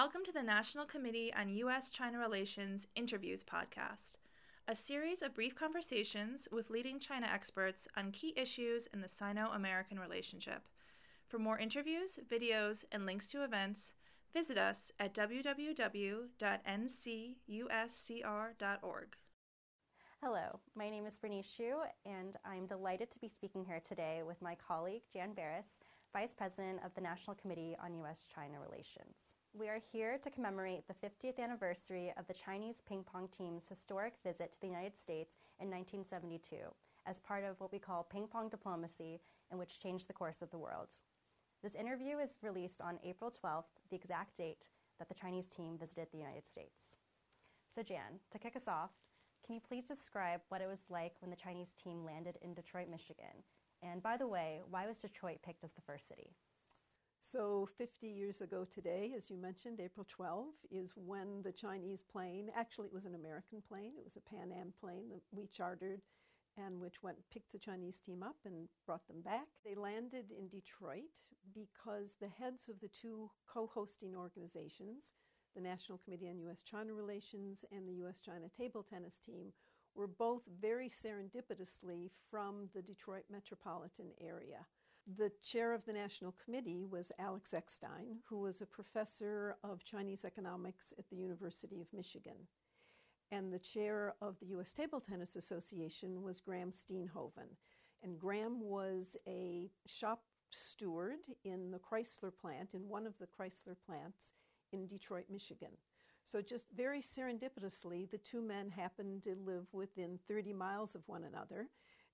Welcome to the National Committee on U.S. China Relations Interviews podcast, a series of brief conversations with leading China experts on key issues in the Sino American relationship. For more interviews, videos, and links to events, visit us at www.ncuscr.org. Hello, my name is Bernice Shu, and I'm delighted to be speaking here today with my colleague Jan Berris, Vice President of the National Committee on U.S. China Relations. We are here to commemorate the 50th anniversary of the Chinese ping pong team's historic visit to the United States in 1972 as part of what we call ping pong diplomacy and which changed the course of the world. This interview is released on April 12th, the exact date that the Chinese team visited the United States. So, Jan, to kick us off, can you please describe what it was like when the Chinese team landed in Detroit, Michigan? And by the way, why was Detroit picked as the first city? So, 50 years ago today, as you mentioned, April 12 is when the Chinese plane, actually, it was an American plane, it was a Pan Am plane that we chartered and which went picked the Chinese team up and brought them back. They landed in Detroit because the heads of the two co hosting organizations, the National Committee on U.S. China Relations and the U.S. China Table Tennis Team, were both very serendipitously from the Detroit metropolitan area. The chair of the National Committee was Alex Eckstein, who was a professor of Chinese economics at the University of Michigan. And the chair of the U.S. Table Tennis Association was Graham Steenhoven. And Graham was a shop steward in the Chrysler plant, in one of the Chrysler plants in Detroit, Michigan. So, just very serendipitously, the two men happened to live within 30 miles of one another.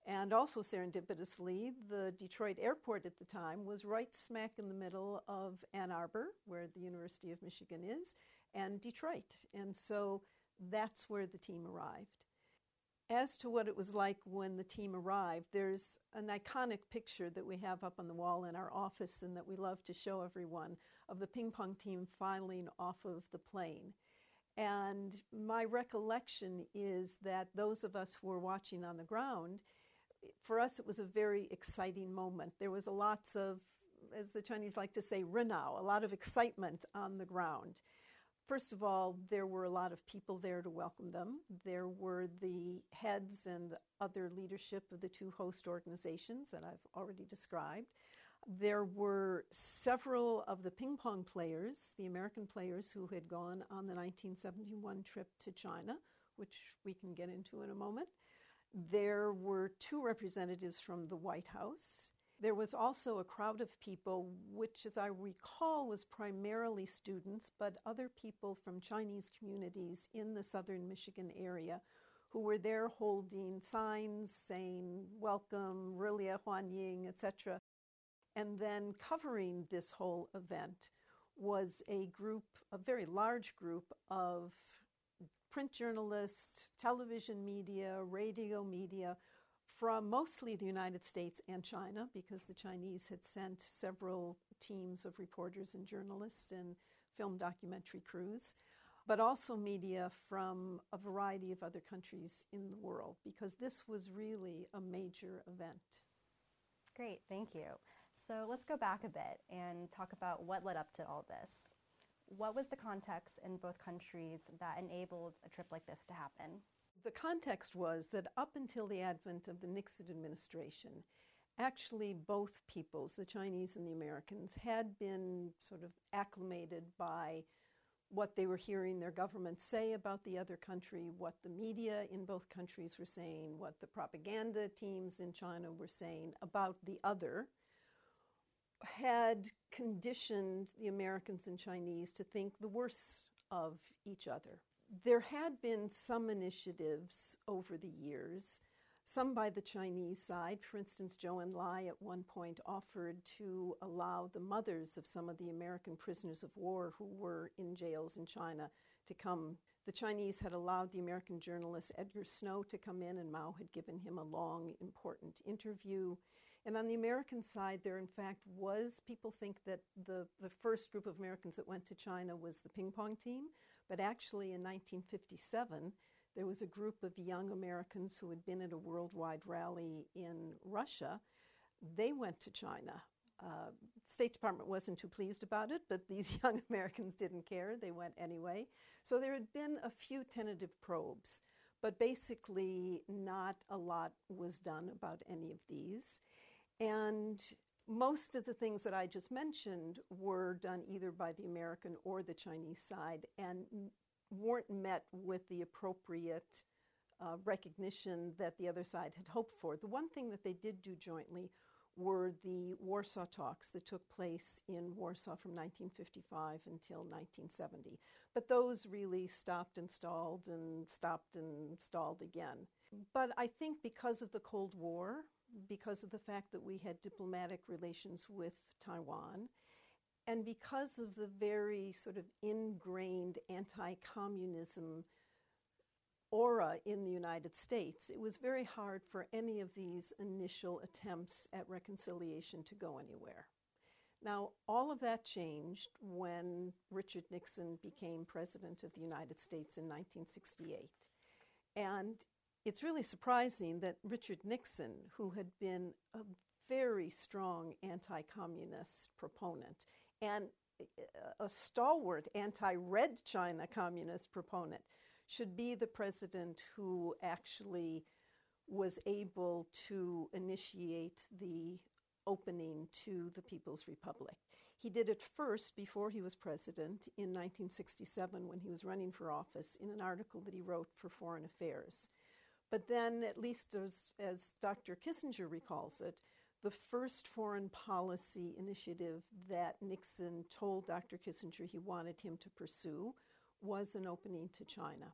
And also serendipitously, the Detroit airport at the time was right smack in the middle of Ann Arbor, where the University of Michigan is, and Detroit. And so that's where the team arrived. As to what it was like when the team arrived, there's an iconic picture that we have up on the wall in our office and that we love to show everyone of the ping pong team filing off of the plane. And my recollection is that those of us who were watching on the ground, for us, it was a very exciting moment. There was lots of, as the Chinese like to say, renao, a lot of excitement on the ground. First of all, there were a lot of people there to welcome them. There were the heads and other leadership of the two host organizations that I've already described. There were several of the ping pong players, the American players who had gone on the 1971 trip to China, which we can get into in a moment. There were two representatives from the White House. There was also a crowd of people, which, as I recall, was primarily students, but other people from Chinese communities in the southern Michigan area who were there holding signs saying, Welcome, Rilia Huan Ying, etc. And then covering this whole event was a group, a very large group of print journalists, television media, radio media from mostly the United States and China, because the Chinese had sent several teams of reporters and journalists and film documentary crews, but also media from a variety of other countries in the world, because this was really a major event. Great, thank you. So let's go back a bit and talk about what led up to all this what was the context in both countries that enabled a trip like this to happen? The context was that up until the advent of the Nixon administration, actually both peoples, the Chinese and the Americans, had been sort of acclimated by what they were hearing their governments say about the other country, what the media in both countries were saying, what the propaganda teams in China were saying about the other had conditioned the Americans and Chinese to think the worst of each other. There had been some initiatives over the years, some by the Chinese side. For instance, Zhou Enlai at one point offered to allow the mothers of some of the American prisoners of war who were in jails in China to come. The Chinese had allowed the American journalist Edgar Snow to come in, and Mao had given him a long, important interview. And on the American side, there in fact was, people think that the, the first group of Americans that went to China was the ping pong team, but actually in 1957, there was a group of young Americans who had been at a worldwide rally in Russia. They went to China Uh, State Department wasn't too pleased about it, but these young Americans didn't care. They went anyway. So there had been a few tentative probes, but basically not a lot was done about any of these. And most of the things that I just mentioned were done either by the American or the Chinese side and weren't met with the appropriate uh, recognition that the other side had hoped for. The one thing that they did do jointly were the Warsaw talks that took place in Warsaw from 1955 until 1970. But those really stopped and stalled and stopped and stalled again. But I think because of the Cold War, because of the fact that we had diplomatic relations with Taiwan, and because of the very sort of ingrained anti communism aura in the United States, it was very hard for any of these initial attempts at reconciliation to go anywhere. Now, all of that changed when Richard Nixon became President of the United States in 1968. And it's really surprising that Richard Nixon, who had been a very strong anti communist proponent and uh, a stalwart anti red China communist proponent, should be the president who actually was able to initiate the opening to the People's Republic. He did it first before he was president in 1967 when he was running for office in an article that he wrote for Foreign Affairs. But then, at least as, as Dr. Kissinger recalls it, the first foreign policy initiative that Nixon told Dr. Kissinger he wanted him to pursue was an opening to China.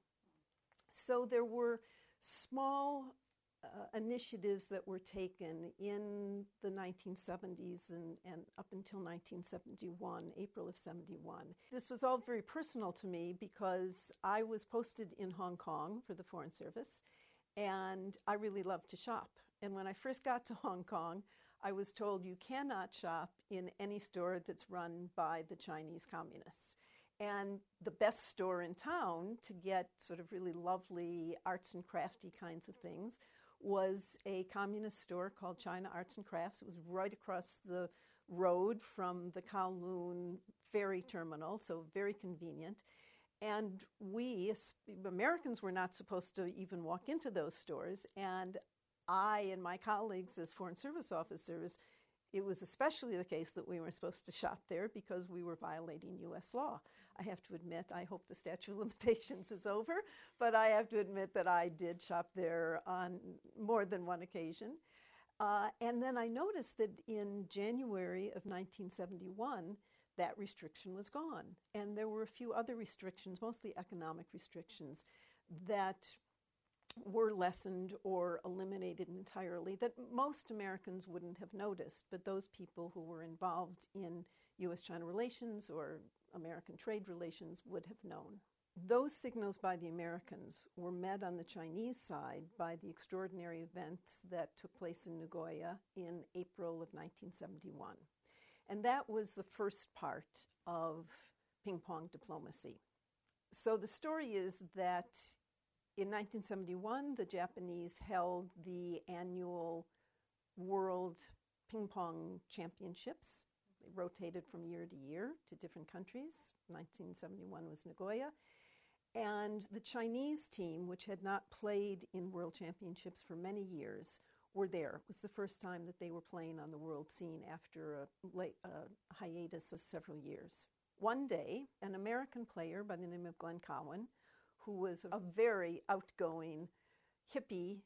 So there were small uh, initiatives that were taken in the 1970s and, and up until 1971, April of 71. This was all very personal to me because I was posted in Hong Kong for the Foreign Service and I really love to shop. And when I first got to Hong Kong, I was told you cannot shop in any store that's run by the Chinese communists. And the best store in town to get sort of really lovely arts and crafty kinds of things was a communist store called China Arts and Crafts. It was right across the road from the Kowloon ferry terminal, so very convenient. And we, Americans, were not supposed to even walk into those stores. And I and my colleagues, as Foreign Service officers, it was especially the case that we weren't supposed to shop there because we were violating U.S. law. I have to admit, I hope the statute of limitations is over, but I have to admit that I did shop there on more than one occasion. Uh, and then I noticed that in January of 1971, that restriction was gone. And there were a few other restrictions, mostly economic restrictions, that were lessened or eliminated entirely that most Americans wouldn't have noticed, but those people who were involved in US China relations or American trade relations would have known. Those signals by the Americans were met on the Chinese side by the extraordinary events that took place in Nagoya in April of 1971. And that was the first part of ping pong diplomacy. So the story is that in 1971, the Japanese held the annual World Ping Pong Championships. They rotated from year to year to different countries. 1971 was Nagoya. And the Chinese team, which had not played in World Championships for many years, were there. It was the first time that they were playing on the world scene after a, late, hiatus of several years. One day, an American player by the name of Glenn Cowan, who was a very outgoing hippie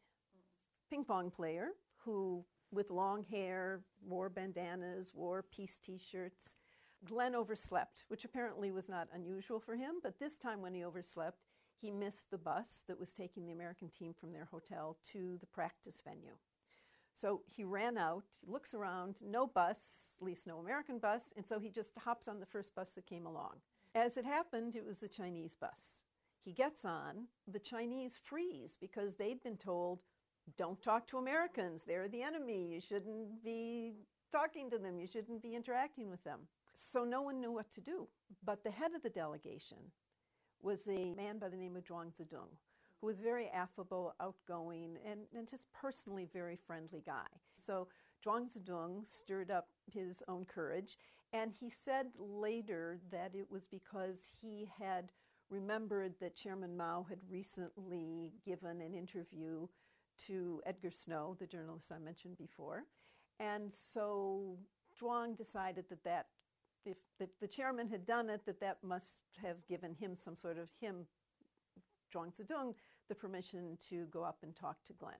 ping pong player who, with long hair, wore bandanas, wore peace t shirts, Glenn overslept, which apparently was not unusual for him, but this time when he overslept, he missed the bus that was taking the American team from their hotel to the practice venue. So he ran out, he looks around, no bus, at least no American bus, and so he just hops on the first bus that came along. As it happened, it was the Chinese bus. He gets on, the Chinese freeze because they'd been told, don't talk to Americans, they're the enemy, you shouldn't be talking to them, you shouldn't be interacting with them. So no one knew what to do. But the head of the delegation was a man by the name of Zhuang Zedong, who was very affable, outgoing, and, and just personally very friendly guy. So Zhuang Zedong stirred up his own courage, and he said later that it was because he had remembered that Chairman Mao had recently given an interview to Edgar Snow, the journalist I mentioned before. And so Zhuang decided that that if, if the chairman had done it, that that must have given him some sort of him, Zhuang Zedong, the permission to go up and talk to Glenn.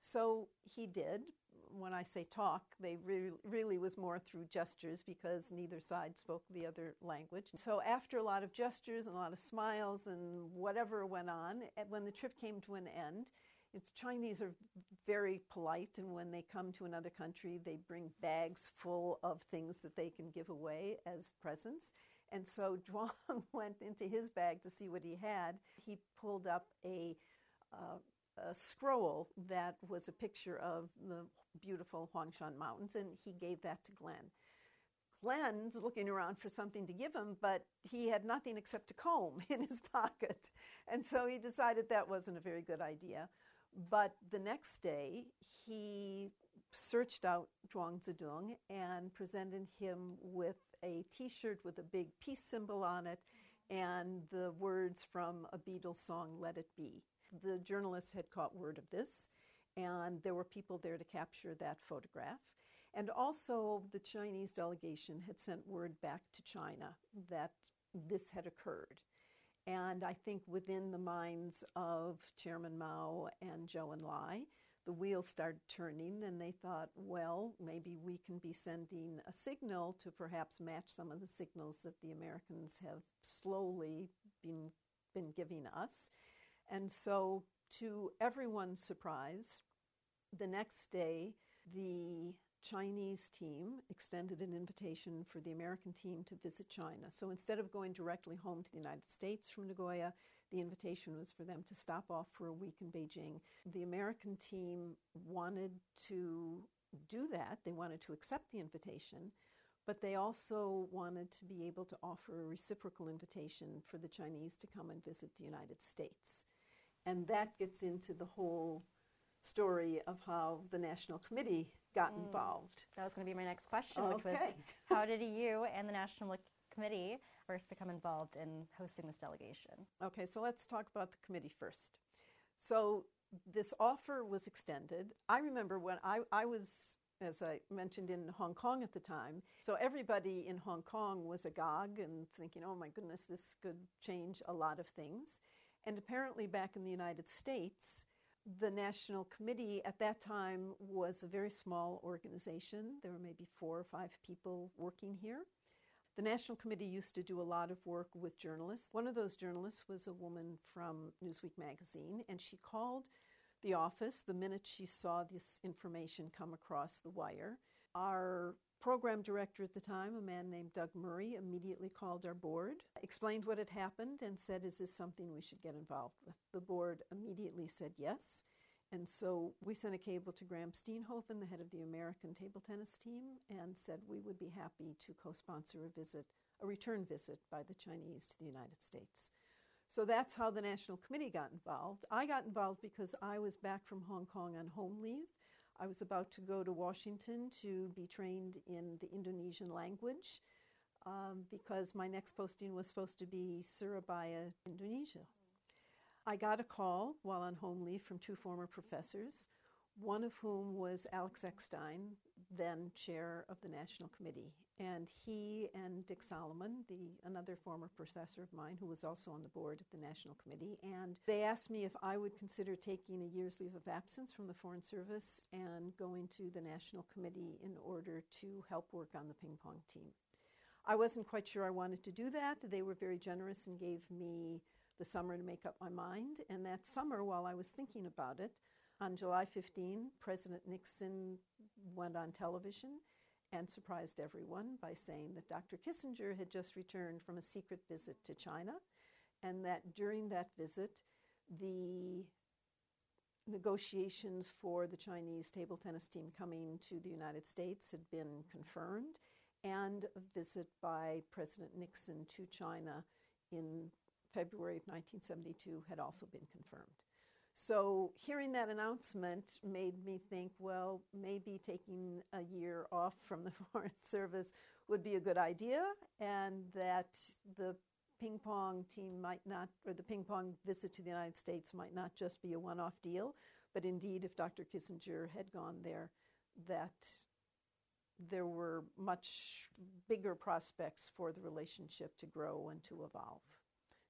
So he did. When I say talk, they re- really was more through gestures because neither side spoke the other language. So after a lot of gestures and a lot of smiles and whatever went on, eh, when the trip came to an end, it's Chinese are very polite, and when they come to another country, they bring bags full of things that they can give away as presents. And so Zhuang went into his bag to see what he had. He pulled up a, uh, a scroll that was a picture of the beautiful Huangshan Mountains, and he gave that to Glenn. Glenn's looking around for something to give him, but he had nothing except a comb in his pocket. And so he decided that wasn't a very good idea. But the next day, he searched out Zhuang Zedong and presented him with a t shirt with a big peace symbol on it and the words from a Beatles song, Let It Be. The journalists had caught word of this, and there were people there to capture that photograph. And also, the Chinese delegation had sent word back to China that this had occurred. And I think within the minds of Chairman Mao and Zhou Enlai, the wheels started turning, and they thought, well, maybe we can be sending a signal to perhaps match some of the signals that the Americans have slowly been, been giving us. And so, to everyone's surprise, the next day, the Chinese team extended an invitation for the American team to visit China. So instead of going directly home to the United States from Nagoya, the invitation was for them to stop off for a week in Beijing. The American team wanted to do that, they wanted to accept the invitation, but they also wanted to be able to offer a reciprocal invitation for the Chinese to come and visit the United States. And that gets into the whole story of how the National Committee got mm. involved. That was going to be my next question, okay. which was how did you and the National Committee first become involved in hosting this delegation? Okay, so let's talk about the committee first. So this offer was extended. I remember when I, I was, as I mentioned, in Hong Kong at the time. So everybody in Hong Kong was agog and thinking, oh my goodness, this could change a lot of things. And apparently, back in the United States, the National Committee at that time was a very small organization. There were maybe four or five people working here. The National Committee used to do a lot of work with journalists. One of those journalists was a woman from Newsweek magazine, and she called the office the minute she saw this information come across the wire. Our program director at the time, a man named Doug Murray, immediately called our board, explained what had happened, and said, Is this something we should get involved with? The board immediately said yes. And so we sent a cable to Graham Steenhoven, the head of the American table tennis team, and said we would be happy to co sponsor a visit, a return visit by the Chinese to the United States. So that's how the National Committee got involved. I got involved because I was back from Hong Kong on home leave I was about to go to Washington to be trained in the Indonesian language um, because my next posting was supposed to be Surabaya, Indonesia. I got a call while on home leave from two former professors, one of whom was Alex Eckstein, then chair of the National Committee. And he and Dick Solomon, the another former professor of mine who was also on the board at the National Committee, and they asked me if I would consider taking a year's leave of absence from the Foreign Service and going to the National Committee in order to help work on the ping pong team. I wasn't quite sure I wanted to do that. They were very generous and gave me the summer to make up my mind. And that summer, while I was thinking about it, on July 15, President Nixon went on television and surprised everyone by saying that Dr. Kissinger had just returned from a secret visit to China and that during that visit, the negotiations for the Chinese table tennis team coming to the United States had been confirmed, and a visit by President Nixon to China in February of 1972 had also been confirmed. So, hearing that announcement made me think well, maybe taking a year off from the Foreign Service would be a good idea, and that the ping pong team might not, or the ping pong visit to the United States might not just be a one off deal, but indeed, if Dr. Kissinger had gone there, that there were much bigger prospects for the relationship to grow and to evolve.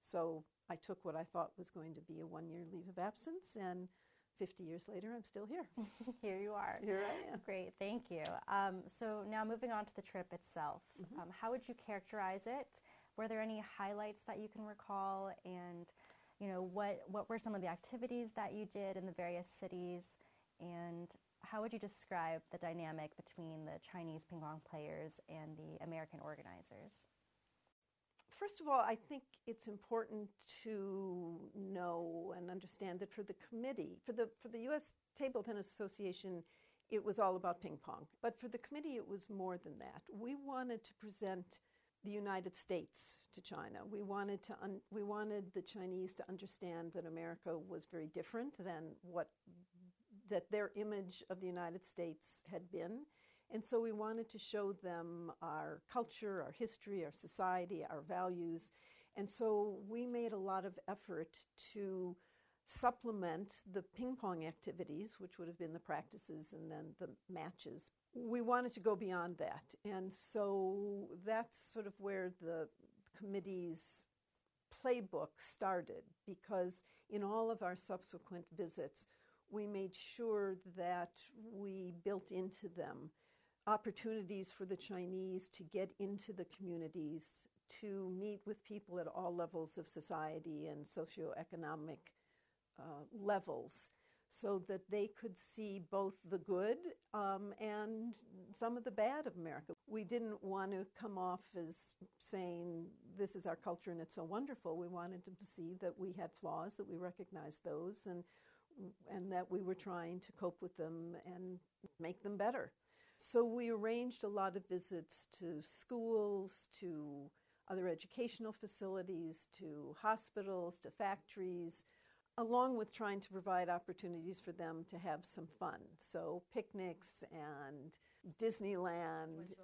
So I took what I thought was going to be a one year leave of absence, and 50 years later, I'm still here. here you are. Here I am. Great, thank you. Um, so now moving on to the trip itself, mm-hmm. um, how would you characterize it? Were there any highlights that you can recall? And you know, what, what were some of the activities that you did in the various cities? And how would you describe the dynamic between the Chinese ping pong players and the American organizers? First of all, I think it's important to know and understand that for the committee, for the, for the U.S. Table Tennis Association, it was all about ping pong. But for the committee, it was more than that. We wanted to present the United States to China. We wanted, to un- we wanted the Chinese to understand that America was very different than what that their image of the United States had been. And so we wanted to show them our culture, our history, our society, our values. And so we made a lot of effort to supplement the ping pong activities, which would have been the practices and then the matches. We wanted to go beyond that. And so that's sort of where the committee's playbook started because in all of our subsequent visits, we made sure that we built into them opportunities for the Chinese to get into the communities, to meet with people at all levels of society and socioeconomic uh, levels, so that they could see both the good um, and some of the bad of America. We didn't want to come off as saying, this is our culture and it's so wonderful. We wanted them to see that we had flaws, that we recognized those, and and that we were trying to cope with them and make them better. So we arranged a lot of visits to schools, to other educational facilities, to hospitals, to factories, along with trying to provide opportunities for them to have some fun. So picnics and Disneyland. We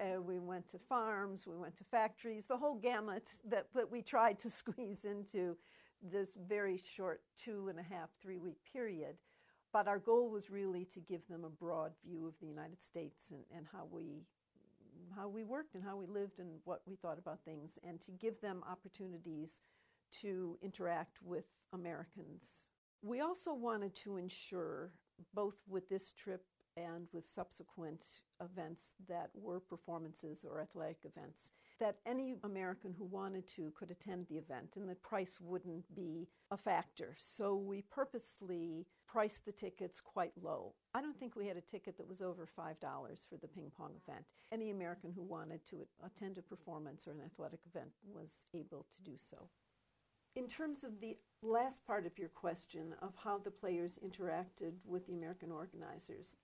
went, uh, we went to farms, we went to factories, the whole gamut that, that we tried to squeeze into this very short two and a half, three week period. But our goal was really to give them a broad view of the United States and, and how we how we worked and how we lived and what we thought about things, and to give them opportunities to interact with Americans. We also wanted to ensure, both with this trip and with subsequent events that were performances or athletic events, that any American who wanted to could attend the event and the price wouldn't be a factor. So we purposely priced the tickets quite low. I don't think we had a ticket that was over $5 for the ping pong event. Any American who wanted to attend a performance or an athletic event was able to do so. In terms of the last part of your question of how the players interacted with the American organizers,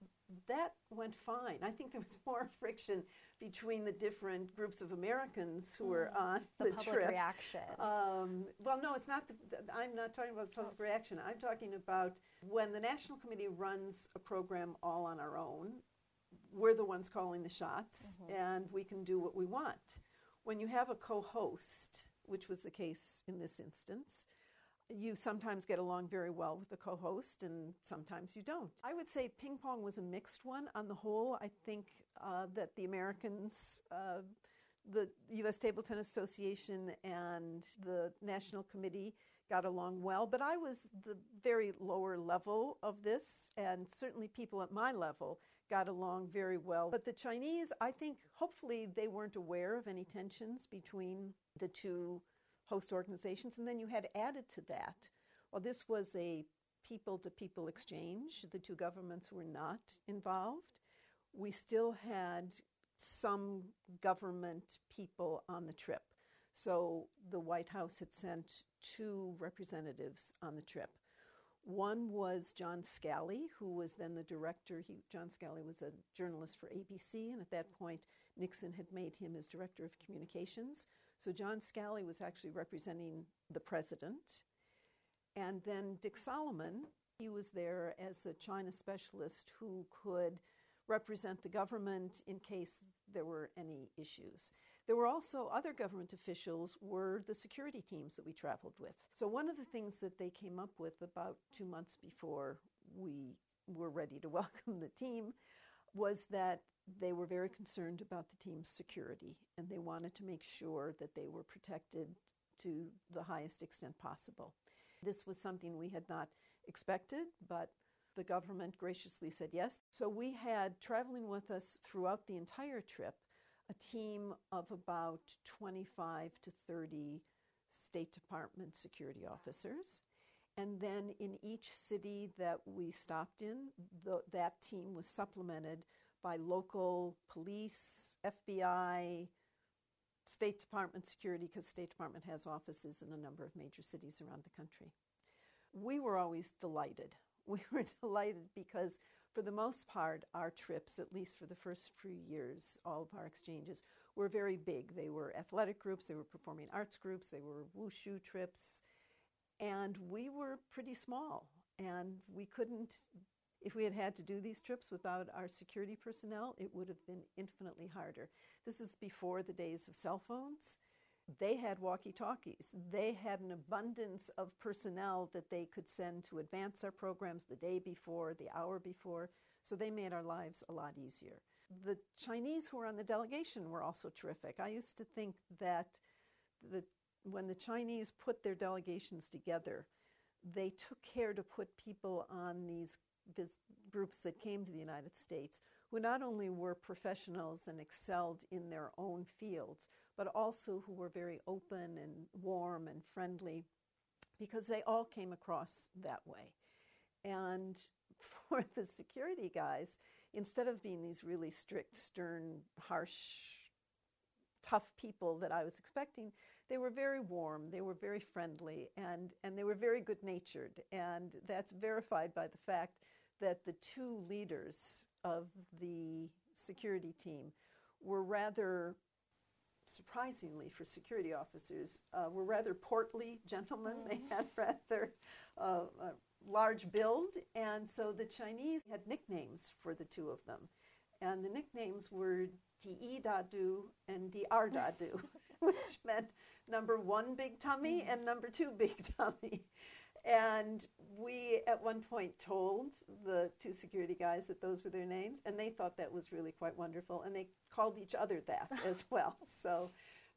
that went fine. I think there was more friction between the different groups of Americans who mm. were on the, the public trip. reaction. Um, well, no, it's not. The, I'm not talking about the public oh. reaction. I'm talking about when the National Committee runs a program all on our own. We're the ones calling the shots, mm-hmm. and we can do what we want. When you have a co-host, which was the case in this instance, you sometimes get along very well with the co host and sometimes you don't. I would say ping pong was a mixed one. On the whole, I think uh, that the Americans, uh, the U.S. Table Tennis Association, and the National Committee got along well, but I was the very lower level of this, and certainly people at my level got along very well. But the Chinese, I think, hopefully, they weren't aware of any tensions between the two host organizations. And then you had added to that, well, this was a people to people exchange. The two governments were not involved. We still had some government people on the trip. So the White House had sent two representatives on the trip. One was John Scali, who was then the director. He, John Scali was a journalist for ABC, and at that point, Nixon had made him his director of communications. So John Scali was actually representing the president. And then Dick Solomon, he was there as a China specialist who could represent the government in case there were any issues. There were also other government officials were the security teams that we traveled with. So one of the things that they came up with about 2 months before we were ready to welcome the team was that they were very concerned about the team's security and they wanted to make sure that they were protected to the highest extent possible. This was something we had not expected, but the government graciously said yes. So we had traveling with us throughout the entire trip a team of about 25 to 30 State Department security officers. And then in each city that we stopped in, the, that team was supplemented by local police, FBI, State Department security, because State Department has offices in a number of major cities around the country. We were always delighted. We were delighted because, for the most part, our trips, at least for the first few years, all of our exchanges, were very big. They were athletic groups, they were performing arts groups, they were wushu trips, and we were pretty small. And we couldn't if we had had to do these trips without our security personnel, it would have been infinitely harder. This was before the days of cell phones. They had walkie talkies. They had an abundance of personnel that they could send to advance our programs the day before, the hour before. So they made our lives a lot easier. The Chinese who were on the delegation were also terrific. I used to think that the, when the Chinese put their delegations together, they took care to put people on these groups that came to the United States who not only were professionals and excelled in their own fields, but also who were very open and warm and friendly because they all came across that way. And for the security guys, instead of being these really strict, stern, harsh, tough people that I was expecting, they were very warm, they were very friendly, and, and they were very good natured. And that's verified by the fact that the two leaders of the security team were rather surprisingly for security officers uh, were rather portly gentlemen mm. they had rather uh, large build and so the chinese had nicknames for the two of them and the nicknames were di dadu and di dadu which meant number one big tummy mm. and number two big tummy and we, at one point, told the two security guys that those were their names, and they thought that was really quite wonderful, and they called each other that as well. So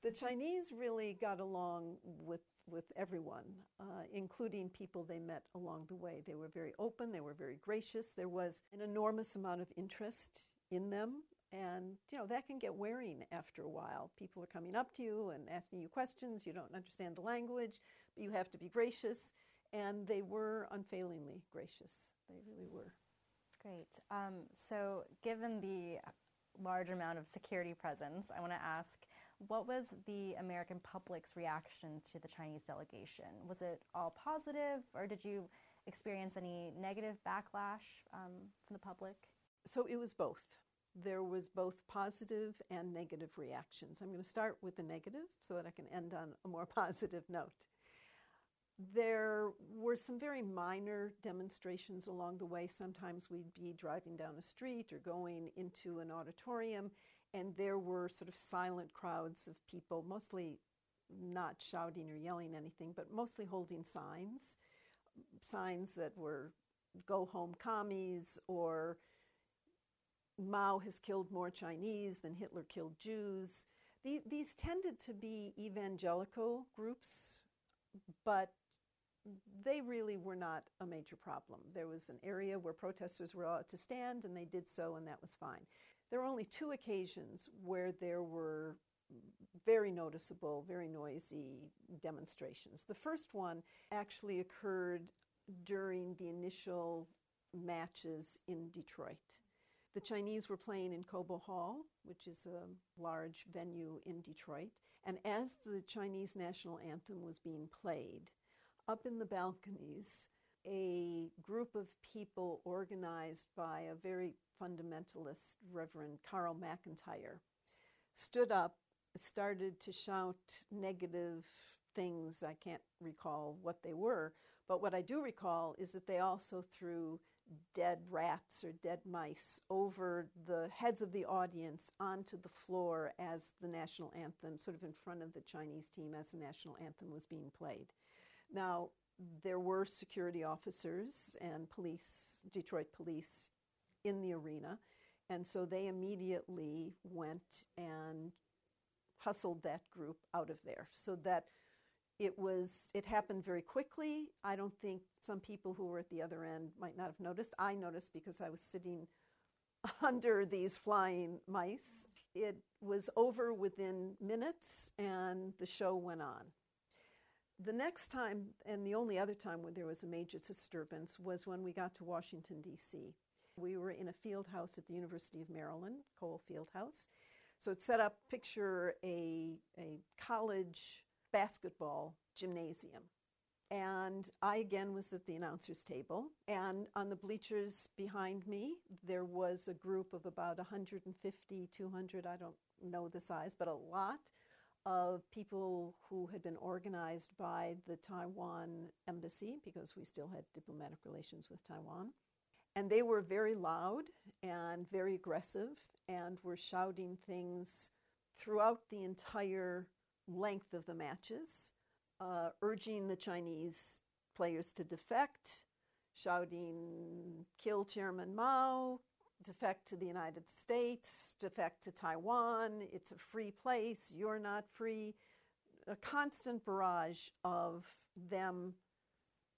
the Chinese really got along with, with everyone, uh, including people they met along the way. They were very open, they were very gracious. There was an enormous amount of interest in them. And you know that can get wearing after a while. People are coming up to you and asking you questions. You don't understand the language, but you have to be gracious and they were unfailingly gracious. They really were. Great. Um, so, given the large amount of security presence, I want to ask what was the American public's reaction to the Chinese delegation? Was it all positive, or did you experience any negative backlash um, from the public? So, it was both. There was both positive and negative reactions. I'm going to start with the negative so that I can end on a more positive note. There were some very minor demonstrations along the way. Sometimes we'd be driving down a street or going into an auditorium, and there were sort of silent crowds of people, mostly not shouting or yelling anything, but mostly holding signs, signs that were go home commies or Mao has killed more Chinese than Hitler killed Jews. These tended to be evangelical groups, but they really were not a major problem. There was an area where protesters were allowed to stand, and they did so, and that was fine. There were only two occasions where there were very noticeable, very noisy demonstrations. The first one actually occurred during the initial matches in Detroit. The Chinese were playing in Cobo Hall, which is a large venue in Detroit, and as the Chinese national anthem was being played, up in the balconies, a group of people organized by a very fundamentalist Reverend Carl McIntire stood up, started to shout negative things. I can't recall what they were. But what I do recall is that they also threw dead rats or dead mice over the heads of the audience onto the floor as the national anthem, sort of in front of the Chinese team as the national anthem was being played. Now, there were security officers and police, Detroit police, in the arena. And so they immediately went and hustled that group out of there. So that it was it happened very quickly. I don't think some people who were at the other end might not have noticed. I noticed because i was sitting under these flying mice. It was over within minutes and the show went on the next time and the only other time when there was a major disturbance was when we got to washington d.c we were in a field house at the university of maryland cole field house so it's set up picture a, a college basketball gymnasium. And I again was at the announcer's table. And on the bleachers behind me, there was a group of about 150, 200, I don't know the size, but a lot of people who had been organized by the Taiwan embassy because we still had diplomatic relations with Taiwan. And they were very loud and very aggressive and were shouting things throughout the entire length of the matches, uh, urging the Chinese players to defect, shouting, kill Chairman Mao, defect to the United States, defect to Taiwan, it's a free place, you're not free. A constant barrage of them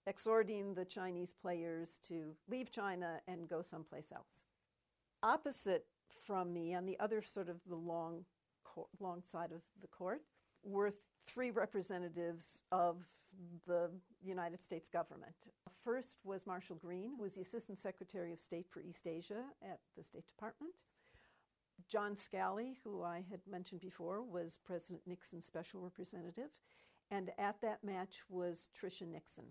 exhorting the Chinese players to leave China and go someplace else. Opposite from me, on the other sort of the long, long side of the court, were three representatives of the United States government. First was Marshall Green, who was the Assistant Secretary of State for East Asia at the State Department. John Scali, who I had mentioned before, was President Nixon's special representative. And at that match was Tricia Nixon.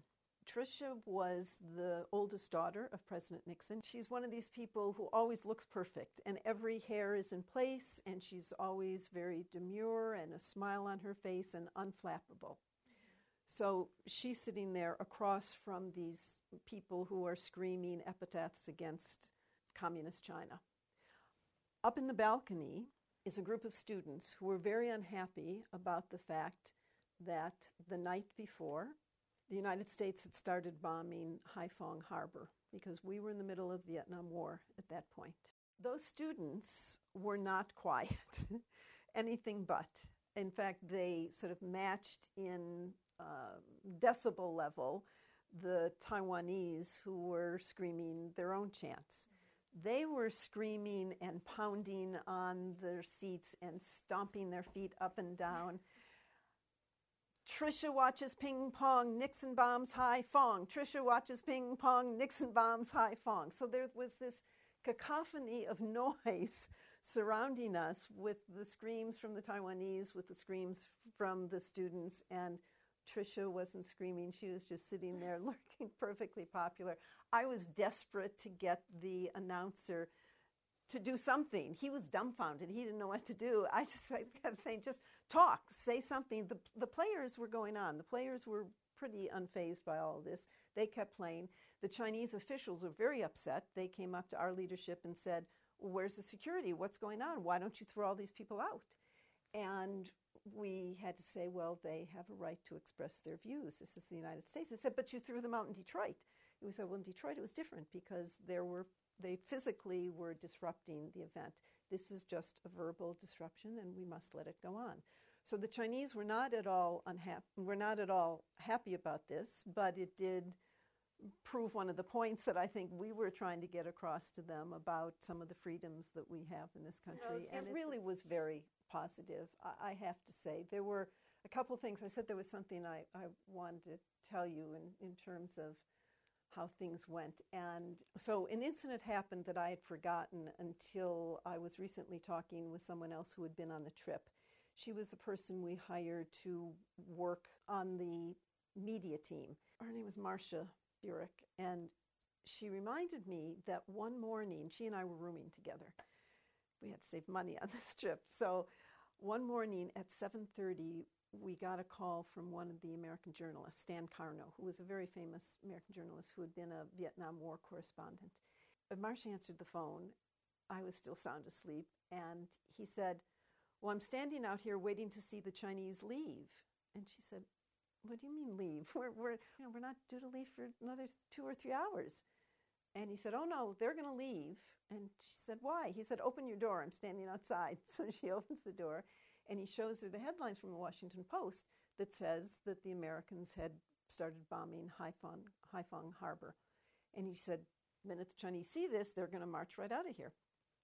Tricia was the oldest daughter of President Nixon. She's one of these people who always looks perfect, and every hair is in place, and she's always very demure and a smile on her face and unflappable. So she's sitting there across from these people who are screaming epithets against Communist China. Up in the balcony is a group of students who were very unhappy about the fact that the night before, the United States had started bombing Haiphong Harbor because we were in the middle of the Vietnam War at that point. Those students were not quiet, anything but. In fact, they sort of matched in uh, decibel level the Taiwanese who were screaming their own chants. They were screaming and pounding on their seats and stomping their feet up and down. Tricia watches ping pong, Nixon bombs high fong. Tricia watches ping pong, Nixon bombs high fong. So there was this cacophony of noise surrounding us with the screams from the Taiwanese, with the screams from the students, and Tricia wasn't screaming. She was just sitting there looking perfectly popular. I was desperate to get the announcer to do something. He was dumbfounded. He didn't know what to do. I just I kept saying, just talk, say something. The, the players were going on. The players were pretty unfazed by all this. They kept playing. The Chinese officials were very upset. They came up to our leadership and said, Where's the security? What's going on? Why don't you throw all these people out? And we had to say, Well, they have a right to express their views. This is the United States. They said, But you threw them out in Detroit. We said, Well, in Detroit it was different because there were they physically were disrupting the event. This is just a verbal disruption, and we must let it go on. So the Chinese were not at all unhappy. Were not at all happy about this, but it did prove one of the points that I think we were trying to get across to them about some of the freedoms that we have in this country. and it really was very positive, I, I, have to say. There were a couple things. I said there was something I, I wanted to tell you in, in terms of how things went. And so an incident happened that I had forgotten until I was recently talking with someone else who had been on the trip. She was the person we hired to work on the media team. Her name was Marcia Burek, and she reminded me that one morning she and I were rooming together. We had to save money on this trip. So one morning at 7:30 we got a call from one of the American journalists, Stan Karnow, who was a very famous American journalist who had been a Vietnam War correspondent. But Marcia answered the phone. I was still sound asleep, and he said, Well, I'm standing out here waiting to see the Chinese leave. And she said, What do you mean leave? We're, we're, you know, we're not due to leave for another two or three hours. And he said, Oh, no, they're going to leave. And she said, Why? He said, Open your door. I'm standing outside. So she opens the door and he shows her the headlines from the Washington Post that says that the Americans had started bombing Haiphong, Haiphong Harbor. And he said, the minute the Chinese see this, they're going to march right out of here.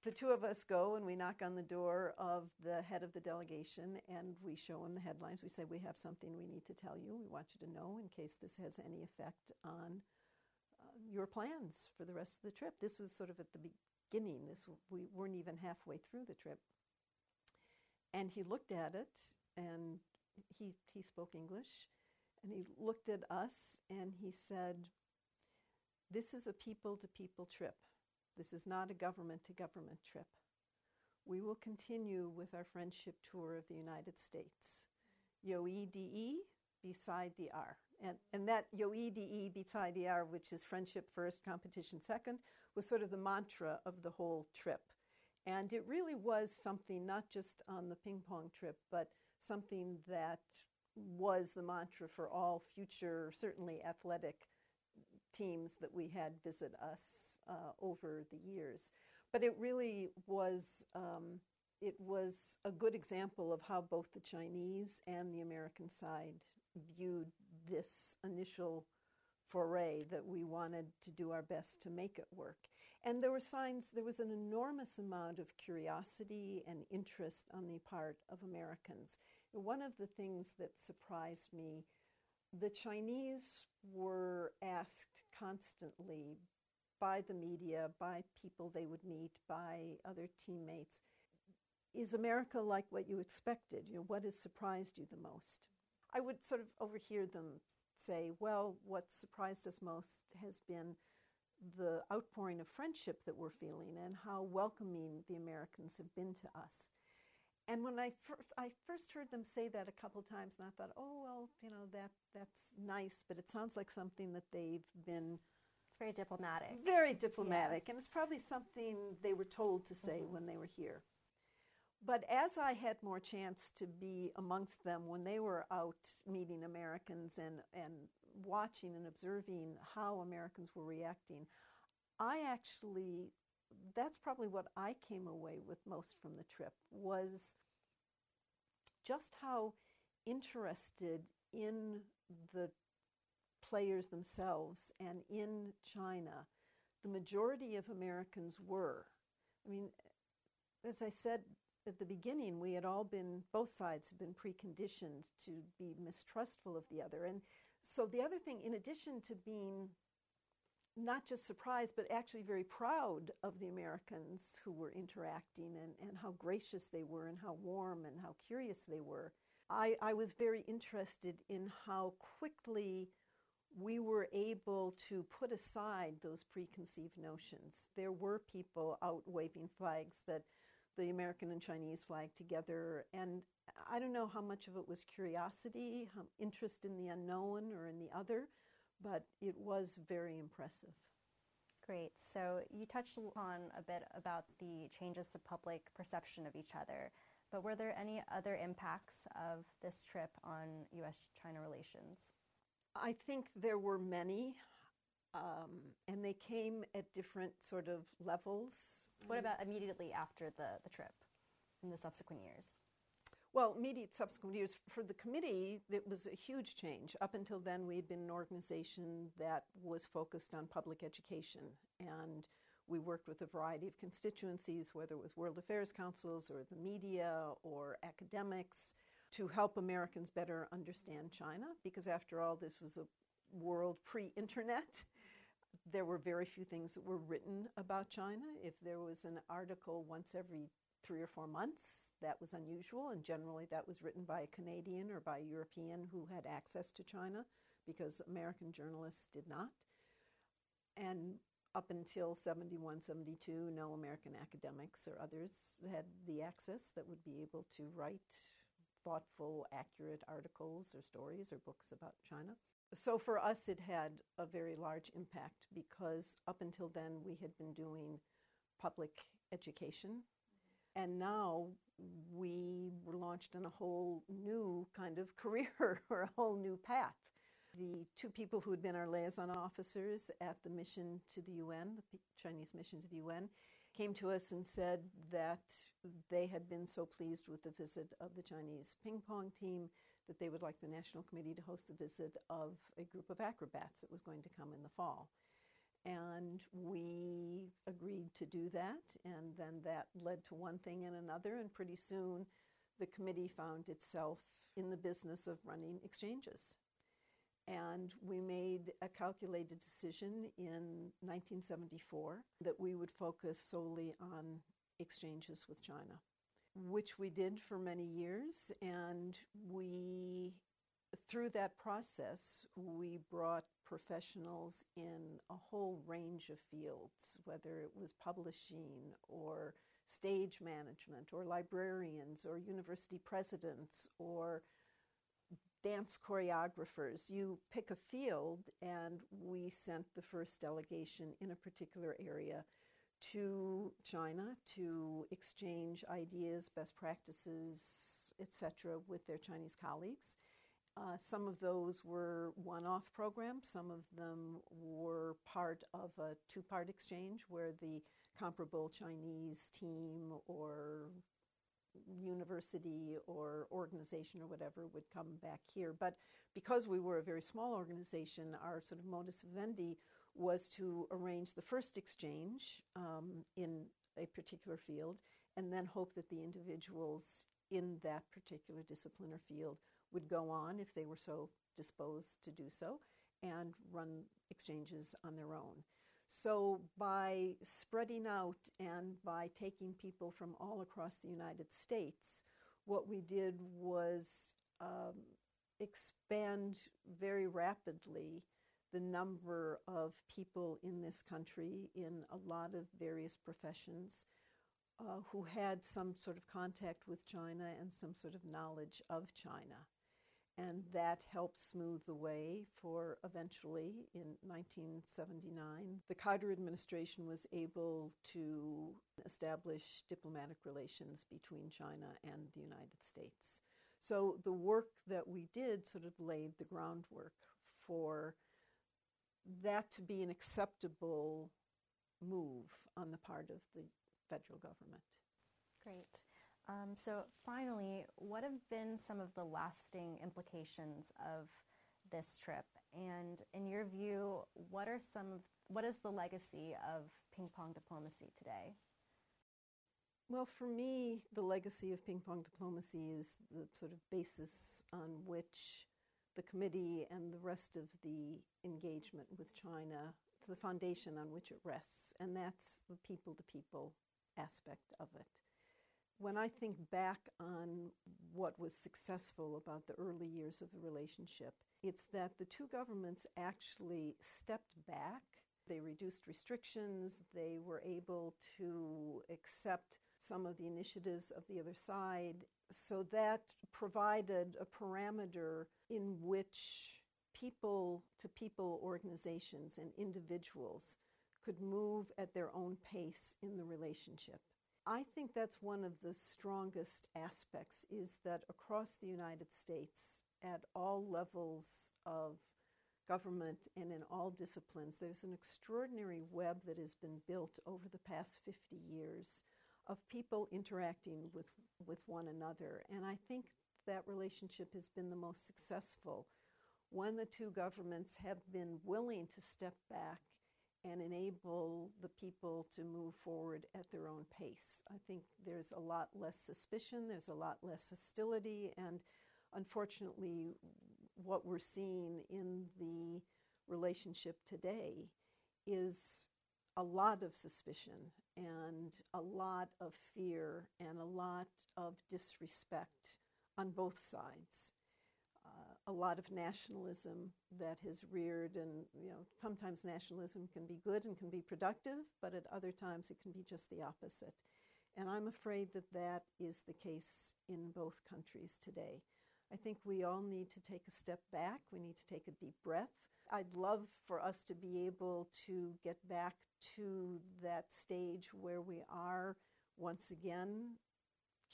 The two of us go and we knock on the door of the head of the delegation and we show him the headlines. We say, We have something we need to tell you. We want you to know in case this has any effect on uh, your plans for the rest of the trip. This was sort of at the beginning. This we weren't even halfway through the trip. And he looked at it and he, he spoke English and he looked at us and he said, This is a people to people trip. This is not a government to government trip. We will continue with our friendship tour of the United States. Yo-E-D-E beside DR. And, and that Yo-E-D-E beside DR, which is friendship first, competition second, was sort of the mantra of the whole trip. And it really was something not just on the ping pong trip, but something that was the mantra for all future, certainly athletic teams that we had visit us uh, over the years. But it really was. Um, it was a good example of how both the Chinese and the American side viewed this initial foray that we wanted to do our best to make it work. And there were signs, there was an enormous amount of curiosity and interest on the part of Americans. One of the things that surprised me, the Chinese were asked constantly by the media, by people they would meet, by other teammates, is America like what you expected? You know, what has surprised you the most? I would sort of overhear them say, well, what surprised us most has been the outpouring of friendship that we're feeling and how welcoming the Americans have been to us. And when I, fir- I first heard them say that a couple times, and I thought, oh well, you know that that's nice, but it sounds like something that they've been. It's very diplomatic. Very diplomatic, yeah. and it's probably something they were told to say mm-hmm. when they were here. But as I had more chance to be amongst them when they were out meeting Americans and, and watching and observing how Americans were reacting, I actually, that's probably what I came away with most from the trip was just how interested in the players themselves and in China the majority of Americans were. I mean, as I said at the beginning, we had all been, both sides had been preconditioned to be mistrustful of the other. And so the other thing, in addition to being not just surprised, but actually very proud of the Americans who were interacting and, and how gracious they were and how warm and how curious they were, I, I was very interested in how quickly we were able to put aside those preconceived notions. There were people out waving flags that the American and Chinese flag together. And I don't know how much of it was curiosity, interest in the unknown or in the other, but it was very impressive. Great. So you touched on a bit about the changes to public perception of each other, but were there any other impacts of this trip on US China relations? I think there were many. Um, and they came at different sort of levels. What about immediately after the, the trip in the subsequent years? Well, immediate subsequent years for the committee, it was a huge change. Up until then, we had been an organization that was focused on public education, and we worked with a variety of constituencies, whether it was World Affairs Councils or the media or academics, to help Americans better understand China, because after all, this was a world pre internet there were very few things that were written about China. If there was an article once every three or four months, that was unusual, and generally that was written by a Canadian or by a European who had access to China because American journalists did not. And up until 71, 72, no American academics or others had the access that would be able to write thoughtful, accurate articles or stories or books about China. So for us, it had a very large impact because up until then we had been doing public education. And now we were launched in a whole new kind of career or a whole new path. The two people who had been our liaison officers at the mission to the UN, the Chinese mission to the UN, came to us and said that they had been so pleased with the visit of the Chinese ping pong team that they would like the National Committee to host the visit of a group of acrobats that was going to come in the fall. And we agreed to do that, and then that led to one thing and another, and pretty soon the committee found itself in the business of running exchanges. And we made a calculated decision in 1974 that we would focus solely on exchanges with China which we did for many years. And we, through that process, we brought professionals in a whole range of fields, whether it was publishing or stage management or librarians or university presidents or dance choreographers. You pick a field, and we sent the first delegation in a particular area to China to exchange ideas, best practices, etc., with their Chinese colleagues. Uh, some of those were one off programs, some of them were part of a two part exchange where the comparable Chinese team or university or organization or whatever would come back here. But because we were a very small organization, our sort of modus vivendi was to arrange the first exchange um, in a particular field and then hope that the individuals in that particular discipline or field would go on, if they were so disposed to do so, and run exchanges on their own. So, by spreading out and by taking people from all across the United States, what we did was um, expand very rapidly the number of people in this country in a lot of various professions uh, who had some sort of contact with China and some sort of knowledge of China. And that helped smooth the way for eventually, in 1979, the Carter administration was able to establish diplomatic relations between China and the United States. So the work that we did sort of laid the groundwork for that to be an acceptable move on the part of the federal government. Great. Um, so, finally, what have been some of the lasting implications of this trip? And in your view, what are some of, what is the legacy of ping pong diplomacy today? Well, for me, the legacy of ping pong diplomacy is the sort of basis on which the committee and the rest of the engagement with China to the foundation on which it rests, and that's the people to people aspect of it. When I think back on what was successful about the early years of the relationship, it's that the two governments actually stepped back. They reduced restrictions. They were able to accept some of the initiatives of the other side. So that provided a parameter in which people to people organizations and individuals could move at their own pace in the relationship. I think that's one of the strongest aspects is that across the United States at all levels of government and in all disciplines there's an extraordinary web that has been built over the past 50 years of people interacting with with one another and I think that relationship has been the most successful when the two governments have been willing to step back and enable the people to move forward at their own pace. I think there's a lot less suspicion, there's a lot less hostility, and unfortunately, what we're seeing in the relationship today is a lot of suspicion and a lot of fear and a lot of disrespect on both sides. Uh, a lot of nationalism that has reared, and you know, sometimes nationalism can be good and can be productive, but at other times it can be just the opposite. And I'm afraid that that is the case in both countries today. I think we all need to take a step back. We need to take a deep breath. I'd love for us to be able to get back to that stage where we are once again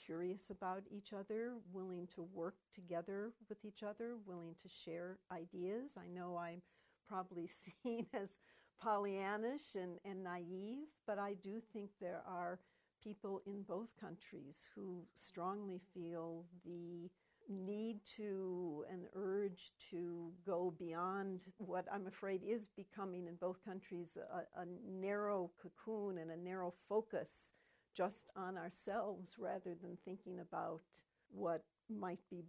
curious about each other, willing to work together with each other, willing to share ideas. I know I'm probably seen as Pollyannish and, and naive, but I do think there are people in both countries who strongly feel the need to and urge to go beyond what I'm afraid is becoming in both countries a, a narrow cocoon and a narrow focus just on ourselves rather than thinking about what might be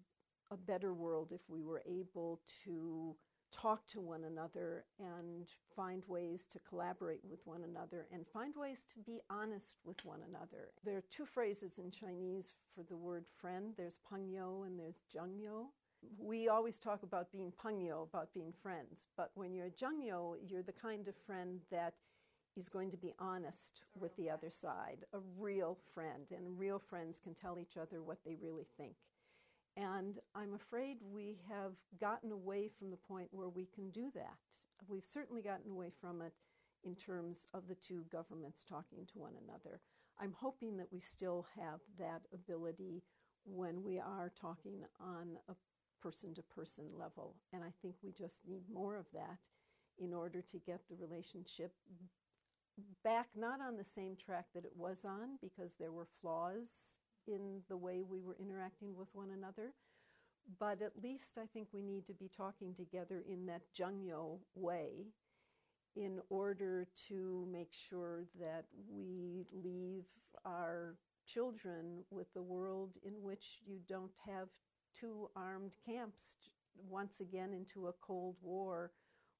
a better world if we were able to talk to one another and find ways to collaborate with one another and find ways to be honest with one another. There are two phrases in Chinese for the word friend there's pengyou and there's zhengyou. We always talk about being pengyou, about being friends, but when you're a zhengyou, you're the kind of friend that is going to be honest with the other side, a real friend, and real friends can tell each other what they really think. And I'm afraid we have gotten away from the point where we can do that. We've certainly gotten away from it in terms of the two governments talking to one another. I'm hoping that we still have that ability when we are talking on a person to person level. And I think we just need more of that in order to get the relationship back not on the same track that it was on because there were flaws in the way we were interacting with one another. But at least I think we need to be talking together in that zhengyou way in order to make sure that we leave our children with the world in which you don't have two armed camps once again into a Cold War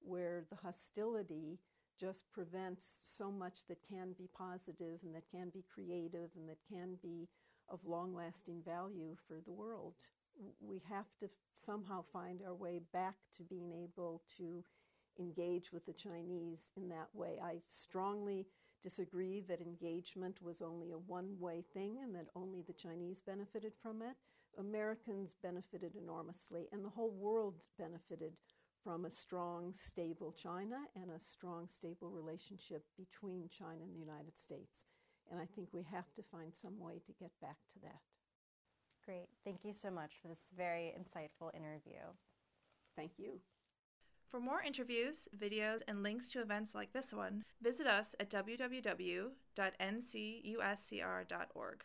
where the hostility just prevents so much that can be positive and that can be creative and that can be of long lasting value for the world. We have to somehow find our way back to being able to engage with the Chinese in that way. I strongly disagree that engagement was only a one way thing and that only the Chinese benefited from it. Americans benefited enormously, and the whole world benefited from a strong, stable China and a strong, stable relationship between China and the United States. And I think we have to find some way to get back to that. Great. Thank you so much for this very insightful interview. Thank you. For more interviews, videos, and links to events like this one, visit us at www.ncuscr.org.